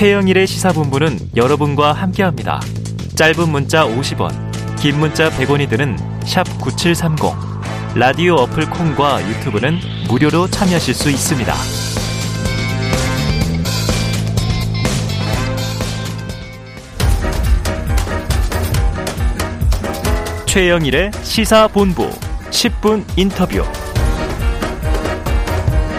최영일의 시사본부는 여러분과 함께합니다. 짧은 문자 50원, 긴 문자 100원이 드는 9730. 라디오 어플 콩과 유튜브는 무료로 참여하실 수 있습니다. 최영일의 시사본부 10분 인터뷰.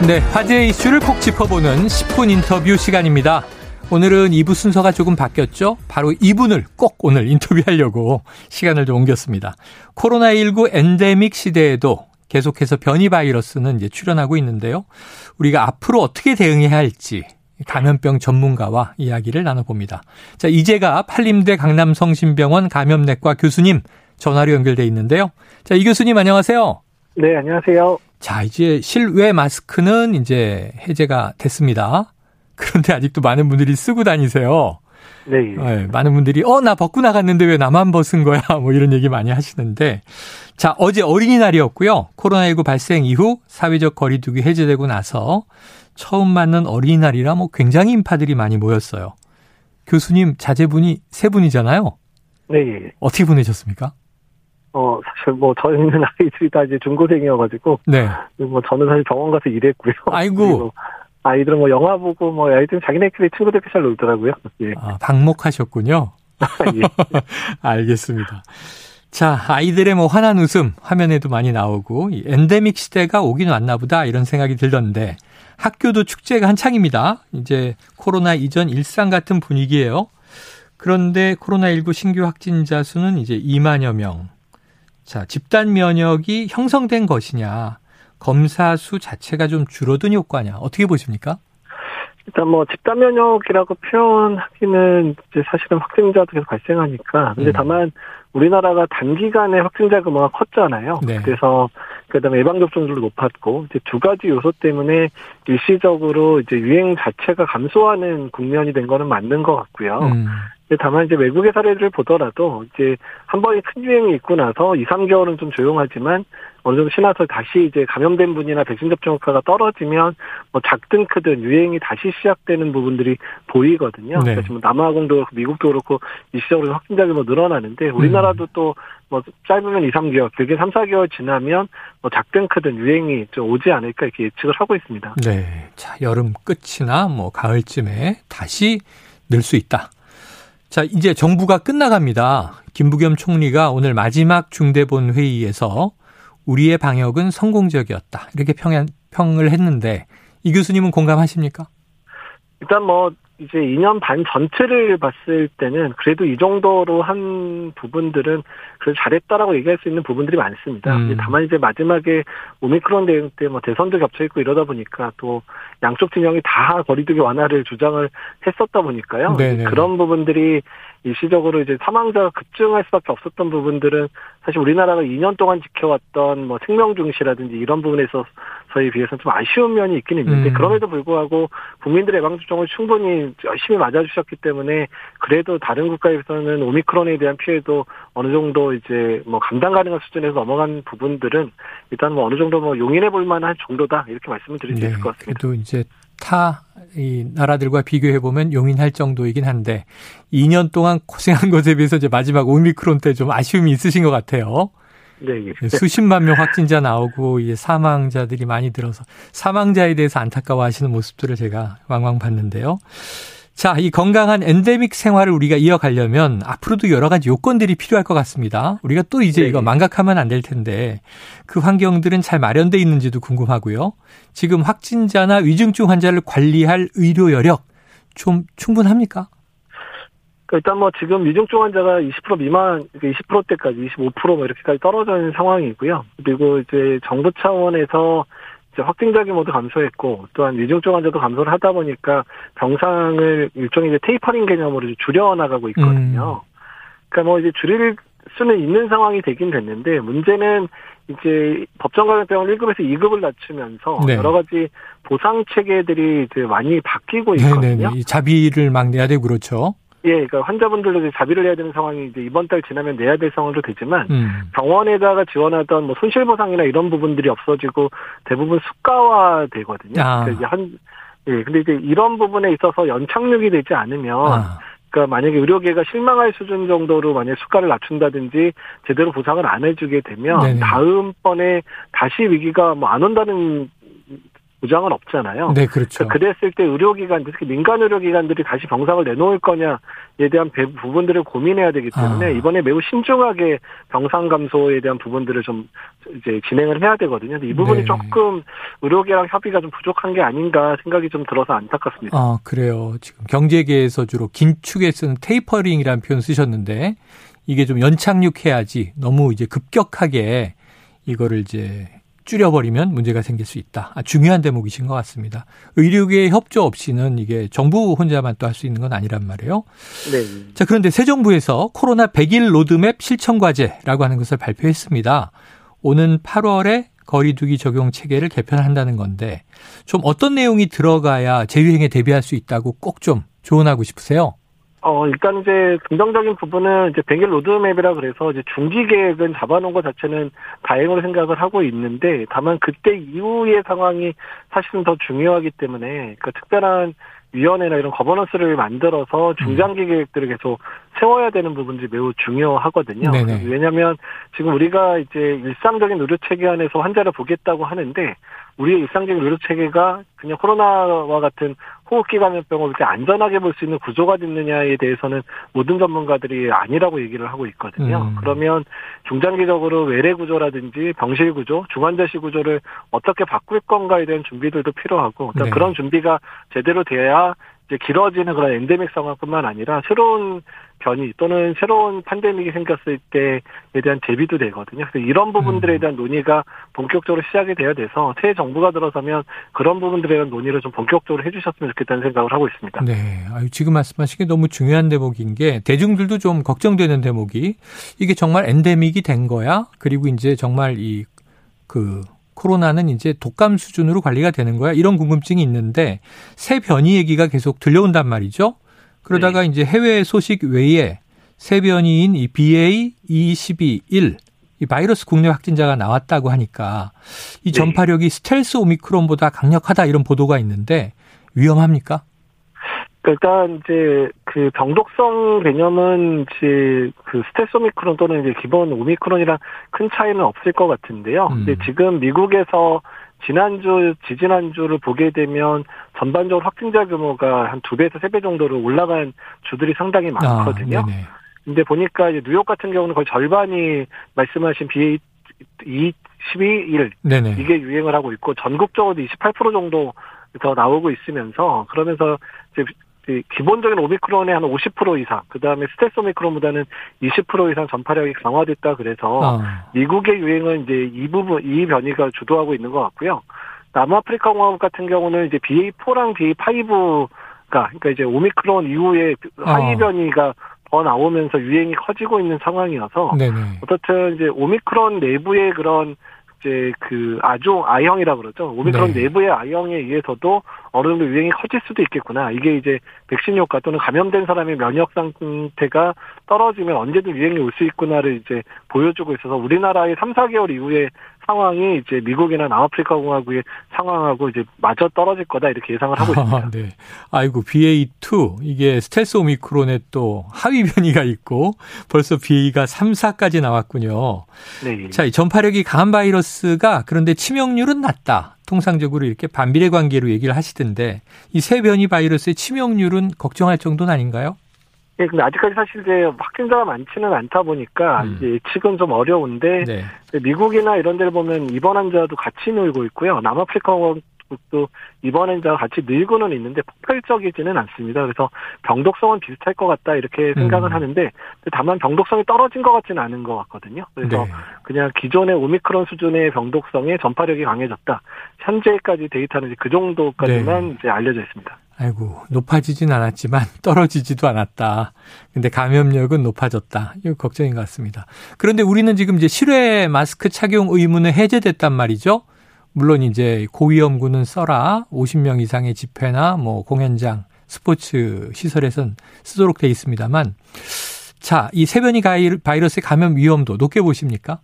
네, 화제 이슈를 콕 짚어보는 10분 인터뷰 시간입니다. 오늘은 2부 순서가 조금 바뀌었죠? 바로 2분을 꼭 오늘 인터뷰하려고 시간을 좀 옮겼습니다. 코로나19 엔데믹 시대에도 계속해서 변이 바이러스는 이제 출현하고 있는데요. 우리가 앞으로 어떻게 대응해야 할지 감염병 전문가와 이야기를 나눠봅니다. 자, 이제가 팔림대 강남성심병원 감염내과 교수님 전화로 연결돼 있는데요. 자, 이 교수님 안녕하세요. 네, 안녕하세요. 자, 이제 실외 마스크는 이제 해제가 됐습니다. 그런데 아직도 많은 분들이 쓰고 다니세요. 네. 네 많은 분들이 어, 나 벗고 나갔는데 왜 나만 벗은 거야? 뭐 이런 얘기 많이 하시는데 자, 어제 어린이날이었고요. 코로나19 발생 이후 사회적 거리두기 해제되고 나서 처음 맞는 어린이날이라 뭐 굉장히 인파들이 많이 모였어요. 교수님 자제분이 세 분이잖아요. 네. 어떻게 보내셨습니까? 어, 사실 뭐 저희는 아이들이 다 이제 중고생이어가지고. 네. 뭐 저는 사실 병원 가서 일했고요. 아이고. 아이들은 뭐 영화 보고 뭐 아이들은 자기네끼리 친구들끼리 잘 놀더라고요. 예. 아, 방목하셨군요. 예. 알겠습니다. 자, 아이들의 뭐 환한 웃음 화면에도 많이 나오고 이 엔데믹 시대가 오긴 왔나 보다 이런 생각이 들던데 학교도 축제가 한창입니다. 이제 코로나 이전 일상 같은 분위기예요. 그런데 코로나19 신규 확진자 수는 이제 2만여 명. 자, 집단 면역이 형성된 것이냐, 검사 수 자체가 좀 줄어든 효과냐, 어떻게 보십니까? 일단 뭐 집단 면역이라고 표현하기는 이제 사실은 확진자도 계속 발생하니까 근데 음. 다만 우리나라가 단기간에 확진자 규모가 컸잖아요. 네. 그래서 그다음에 예방 접종률도 높았고 이제 두 가지 요소 때문에 일시적으로 이제 유행 자체가 감소하는 국면이 된 거는 맞는 것 같고요. 음. 다만 이제 외국의 사례를 보더라도 이제 한 번에 큰 유행이 있고 나서 2, 3개월은 좀 조용하지만 어느 정도 지나서 다시 이제 감염된 분이나 백신 접종 효과가 떨어지면 뭐 작든 크든 유행이 다시 시작되는 부분들이 보이거든요. 네. 그래서 지금 남아공도 그렇고 미국도 그렇고 일시적으로 확진자 규모 늘어나는데 우리나라도 음. 또뭐 짧으면 2, 3개월, 길게 3, 4개월 지나면 뭐 작든 크든 유행이 좀 오지 않을까 이렇게 예측을 하고 있습니다. 네. 자, 여름 끝이나 뭐 가을쯤에 다시 늘 수 있다. 자, 이제 정부가 끝나갑니다. 김부겸 총리가 오늘 마지막 중대본 회의에서 우리의 방역은 성공적이었다. 이렇게 평, 평을 했는데 이 교수님은 공감하십니까? 일단 뭐 이제 2년 반 전체를 봤을 때는 그래도 이 정도로 한 부분들은 그래도 잘했다라고 얘기할 수 있는 부분들이 많습니다. 음. 다만 이제 마지막에 오미크론 대응 때 뭐 대선도 겹쳐 있고 이러다 보니까 또 양쪽 진영이 다 거리두기 완화를 주장을 했었다 보니까요. 그런 부분들이 일시적으로 이제 사망자가 급증할 수밖에 없었던 부분들은 사실 우리나라가 2년 동안 지켜왔던 뭐 생명 중시라든지 이런 부분에서 저에 비해서는 좀 아쉬운 면이 있긴 있는데 음. 그럼에도 불구하고 국민들의 예방접종을 충분히 열심히 맞아주셨기 때문에 그래도 다른 국가에서는 오미크론에 대한 피해도 어느 정도 이제 뭐 감당 가능한 수준에서 넘어간 부분들은 일단 뭐 어느 정도 뭐 용인해 볼 만한 정도다 이렇게 말씀을 드릴 수 네. 있을 것 같습니다. 또 이제 타 이 나라들과 비교해 보면 용인할 정도이긴 한데 2년 동안 고생한 것에 비해서 이제 마지막 오미크론 때 좀 아쉬움이 있으신 것 같아요. 네. 네. 수십만 명 확진자 나오고 이제 사망자들이 많이 들어서 사망자에 대해서 안타까워하시는 모습들을 제가 왕왕 봤는데요. 자, 이 건강한 엔데믹 생활을 우리가 이어가려면 앞으로도 여러 가지 요건들이 필요할 것 같습니다. 우리가 또 이제 네. 이거 망각하면 안 될 텐데 그 환경들은 잘 마련돼 있는지도 궁금하고요. 지금 확진자나 위중증 환자를 관리할 의료 여력 좀 충분합니까? 그러니까 일단 뭐 지금 위중증 환자가 20% 미만, 20%대까지 25%뭐 이렇게까지 떨어져 있는 상황이고요. 그리고 이제 정부 차원에서 이제 확진자 규모도 감소했고 또한 위중증 환자도 감소를 하다 보니까 병상을 일종의 이제 테이퍼링 개념으로 줄여 나가고 있거든요. 음. 그러니까 뭐 이제 줄일 수는 있는 상황이 되긴 됐는데 문제는 이제 법정 감염병을 1급에서 2급을 낮추면서 네. 여러 가지 보상 체계들이 이제 많이 바뀌고 있거든요. 네네. 자비를 막 내야 되고 그렇죠. 예, 그러니까 환자분들도 자비를 해야 되는 상황이 이제 이번 달 지나면 내야 될 상황도 되지만 음. 병원에다가 지원하던 뭐 손실 보상이나 이런 부분들이 없어지고 대부분 수가화 되거든요. 아. 그러니까 이제 한 예, 근데 이제 이런 부분에 있어서 연착륙이 되지 않으면 아. 그러니까 만약에 의료계가 실망할 수준 정도로 만약 수가를 낮춘다든지 제대로 보상을 안 해주게 되면 네네. 다음번에 다시 위기가 뭐 안 온다는 보장은 없잖아요. 네, 그렇죠. 그러니까 그랬을 때 의료기관, 특히 민간 의료기관들이 다시 병상을 내놓을 거냐에 대한 부분들을 고민해야 되기 때문에 아. 이번에 매우 신중하게 병상 감소에 대한 부분들을 좀 이제 진행을 해야 되거든요. 이 부분이 네. 조금 의료계랑 협의가 좀 부족한 게 아닌가 생각이 좀 들어서 안타깝습니다. 아, 그래요. 지금 경제계에서 주로 긴축에 쓰는 테이퍼링이라는 표현 쓰셨는데 이게 좀 연착륙해야지 너무 이제 급격하게 이거를 이제 줄여버리면 문제가 생길 수 있다. 아, 중요한 대목이신 것 같습니다. 의료계의 협조 없이는 이게 정부 혼자만 또 할 수 있는 건 아니란 말이에요. 네. 자, 그런데 새 정부에서 코로나 100일 로드맵 실천 과제라고 하는 것을 발표했습니다. 오는 8월에 거리두기 적용 체계를 개편한다는 건데 좀 어떤 내용이 들어가야 재유행에 대비할 수 있다고 꼭 좀 조언하고 싶으세요? 어, 일단 이제 긍정적인 부분은 이제 100일 로드맵이라 그래서 이제 중기 계획은 잡아놓은 것 자체는 다행으로 생각을 하고 있는데 다만 그때 이후의 상황이 사실은 더 중요하기 때문에 그 특별한 위원회나 이런 거버넌스를 만들어서 중장기 음. 계획들을 계속 세워야 되는 부분들이 매우 중요하거든요. 네네. 왜냐하면 지금 우리가 이제 일상적인 의료 체계 안에서 환자를 보겠다고 하는데 우리의 일상적인 의료 체계가 그냥 코로나와 같은 호흡기 감염병을 이렇게 안전하게 볼 수 있는 구조가 됐느냐에 대해서는 모든 전문가들이 아니라고 얘기를 하고 있거든요. 음. 그러면 중장기적으로 외래 구조라든지 병실 구조, 중환자실 구조를 어떻게 바꿀 건가에 대한 준비들도 필요하고 네. 그런 준비가 제대로 돼야 이제 길어지는 그런 엔데믹 상황뿐만 아니라 새로운 변이 또는 새로운 팬데믹이 생겼을 때에 대한 대비도 되거든요. 그래서 이런 부분들에 음. 대한 논의가 본격적으로 시작이 돼야 돼서 새 정부가 들어서면 그런 부분들에 대한 논의를 좀 본격적으로 해주셨으면 좋겠다는 생각을 하고 있습니다. 네, 아유, 지금 말씀하신 게 너무 중요한 대목인 게 대중들도 좀 걱정되는 대목이 이게 정말 엔데믹이 된 거야? 그리고 이제 정말 이그 코로나는 이제 독감 수준으로 관리가 되는 거야? 이런 궁금증이 있는데 새 변이 얘기가 계속 들려온단 말이죠. 그러다가 네. 이제 해외 소식 외에 새 변이인 이 BA.2.12.1 이 바이러스 국내 확진자가 나왔다고 하니까 이 네. 전파력이 스텔스 오미크론보다 강력하다 이런 보도가 있는데 위험합니까? 일단 이제 그 병독성 개념은 이제 그 스텔스 오미크론 또는 이제 기본 오미크론이랑 큰 차이는 없을 것 같은데요. 음. 근데 지금 미국에서 지난주, 지지난주를 보게 되면 전반적으로 확진자 규모가 한 두 배에서 세 배 정도로 올라간 주들이 상당히 아, 많거든요. 아, 근데 보니까 이제 뉴욕 같은 경우는 거의 절반이 말씀하신 BA 2 12일 네네. 이게 유행을 하고 있고 전국적으로도 28% 정도 더 나오고 있으면서 그러면서 이제 기본적인 오미크론의 한 50% 이상, 그 다음에 스텔스 오미크론보다는 20% 이상 전파력이 강화됐다 그래서 아. 미국의 유행은 이제 이 부분, 이 변이가 주도하고 있는 것 같고요. 남아프리카 공화국 같은 경우는 이제 BA4랑 BA5가, 그러니까 이제 오미크론 이후에 하위 아. 변이가 더 나오면서 유행이 커지고 있는 상황이어서 네네. 어떻든 이제 오미크론 내부의 그런 이제 그 아종 아형이라 그러죠. 오미크론 네. 내부의 아형에 의해서도 어느 정도 유행이 커질 수도 있겠구나. 이게 이제 백신 효과 또는 감염된 사람의 면역 상태가 떨어지면 언제든 유행이 올 수 있구나를 이제 보여주고 있어서 우리나라의 3, 4개월 이후에 상황이 이제 미국이나 남아프리카 공화국의 상황하고 이제 마저 떨어질 거다 이렇게 예상을 하고 있습니다. 아, 네. 아이고 BA2 이게 스텔스 오미크론에 또 하위 변이가 있고 벌써 BA가 3, 4까지 나왔군요. 네. 자, 이 전파력이 강한 바이러스가 그런데 치명률은 낮다. 통상적으로 이렇게 반비례 관계로 얘기를 하시던데 이새 변이 바이러스의 치명률은 걱정할 정도는 아닌가요? 예, 근데 아직까지 사실 이제 확진자가 많지는 않다 보니까 음. 이제 예측은 좀 어려운데 네. 미국이나 이런 데를 보면 입원 환자도 같이 늘고 있고요. 남아프리카 도 입원 환자가 같이 늘고는 있는데 폭발적이지는 않습니다. 그래서 병독성은 비슷할 것 같다 이렇게 생각을 음. 하는데 다만 병독성이 떨어진 것 같지는 않은 것 같거든요. 그래서 네. 그냥 기존의 오미크론 수준의 병독성의 전파력이 강해졌다. 현재까지 데이터는 그 정도까지만 네. 이제 알려져 있습니다. 아이고, 높아지진 않았지만 떨어지지도 않았다. 근데 감염력은 높아졌다. 이거 걱정인 것 같습니다. 그런데 우리는 지금 이제 실외 마스크 착용 의무는 해제됐단 말이죠. 물론 이제 고위험군은 써라. 50명 이상의 집회나 뭐 공연장, 스포츠 시설에선 쓰도록 돼 있습니다만 자, 이 세변이 바이러스의 감염 위험도 높게 보십니까?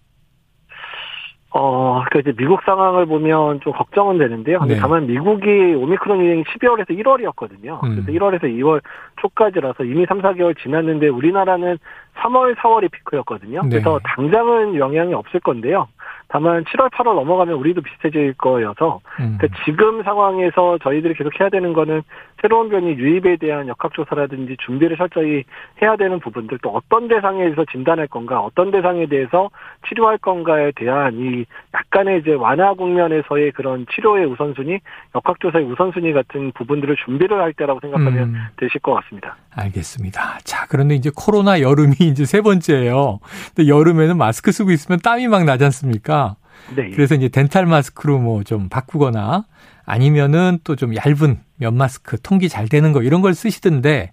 어, 그 이제 미국 상황을 보면 좀 걱정은 되는데요. 네. 다만 미국이 오미크론 유행이 12월에서 1월이었거든요. 음. 그래서 1월에서 2월 초까지라서 이미 3, 4개월 지났는데 우리나라는 3월, 4월이 피크였거든요. 네. 그래서 당장은 영향이 없을 건데요. 다만 7월, 8월 넘어가면 우리도 비슷해질 거여서 음. 그러니까 지금 상황에서 저희들이 계속 해야 되는 거는 새로운 변이 유입에 대한 역학조사라든지 준비를 철저히 해야 되는 부분들 또 어떤 대상에서 진단할 건가 어떤 대상에 대해서 치료할 건가에 대한 이 약간의 이제 완화 국면에서의 그런 치료의 우선순위 역학조사의 우선순위 같은 부분들을 준비를 할 때라고 생각하면 음. 되실 것 같습니다. 알겠습니다. 자 그런데 이제 코로나 여름이 이제 세 번째예요. 근데 여름에는 마스크 쓰고 있으면 땀이 막 나지 않습니까? 네. 그래서 이제 덴탈 마스크로 뭐 좀 바꾸거나 아니면은 또 좀 얇은 면 마스크 통기 잘 되는 거 이런 걸 쓰시던데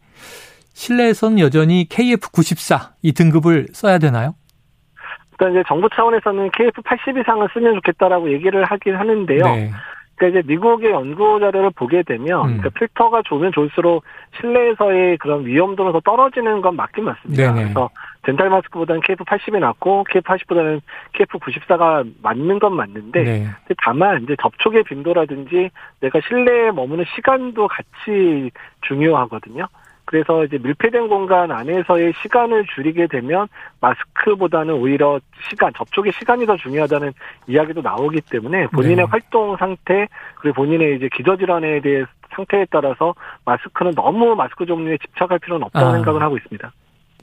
실내에서는 여전히 KF94 이 등급을 써야 되나요? 그러니까 이제 정부 차원에서는 KF80 이상을 쓰면 좋겠다라고 얘기를 하긴 하는데요. 네. 그러니까 이제 미국의 연구 자료를 보게 되면 음. 그러니까 필터가 좋으면 좋을수록 실내에서의 그런 위험도는 더 떨어지는 건 맞긴 맞습니다. 네네. 그래서 덴탈 마스크보다는 KF80이 낫고 KF80보다는 KF94가 맞는 건 맞는데 네. 다만 이제 접촉의 빈도라든지 내가 실내에 머무는 시간도 같이 중요하거든요. 그래서 이제 밀폐된 공간 안에서의 시간을 줄이게 되면 마스크보다는 오히려 시간, 접촉의 시간이 더 중요하다는 이야기도 나오기 때문에 본인의 네. 활동 상태, 그리고 본인의 이제 기저질환에 대해 상태에 따라서 마스크는 너무 마스크 종류에 집착할 필요는 없다고 아. 생각을 하고 있습니다.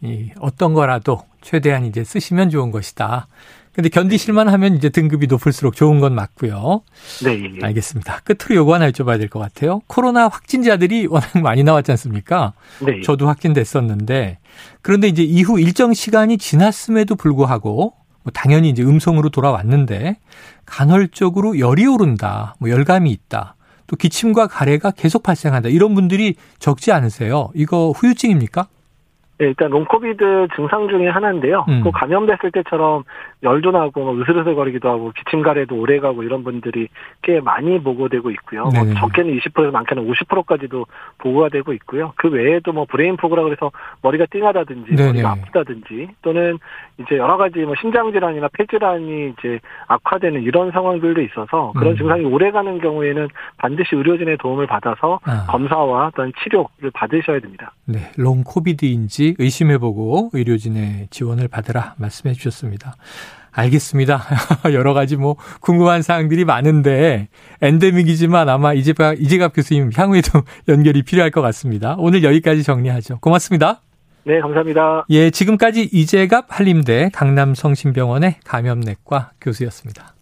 이 어떤 거라도 최대한 이제 쓰시면 좋은 것이다. 근데 견디실만 하면 이제 등급이 높을수록 좋은 건 맞고요. 네. 예, 예. 알겠습니다. 끝으로 요거 하나 여쭤봐야 될 것 같아요. 코로나 확진자들이 워낙 많이 나왔지 않습니까? 네. 예. 저도 확진됐었는데 그런데 이제 이후 일정 시간이 지났음에도 불구하고 뭐 당연히 이제 음성으로 돌아왔는데 간헐적으로 열이 오른다, 뭐 열감이 있다, 또 기침과 가래가 계속 발생한다 이런 분들이 적지 않으세요. 이거 후유증입니까? 네, 일단 롱코비드 증상 중에 하나인데요. 음. 또 감염됐을 때처럼 열도 나고 뭐 으슬으슬거리기도 하고 기침가래도 오래가고 이런 분들이 꽤 많이 보고되고 있고요. 뭐 적게는 20%에서 많게는 50%까지도 보고가 되고 있고요. 그 외에도 뭐 brain fog라 그래서 머리가 띵하다든지 네네. 머리가 아프다든지 또는 이제 여러 가지 뭐 심장 질환이나 폐 질환이 이제 악화되는 이런 상황들도 있어서 그런 음. 증상이 오래가는 경우에는 반드시 의료진의 도움을 받아서 아. 검사와 어떤 치료를 받으셔야 됩니다. 네, long COVID인지 의심해보고 의료진의 지원을 받으라 말씀해 주셨습니다. 알겠습니다. 여러 가지 뭐 궁금한 사항들이 많은데 엔데믹이지만 아마 이재갑, 이재갑 교수님 향후에도 연결이 필요할 것 같습니다. 오늘 여기까지 정리하죠. 고맙습니다. 네, 감사합니다. 예, 지금까지 이재갑 한림대 강남성심병원의 감염내과 교수였습니다.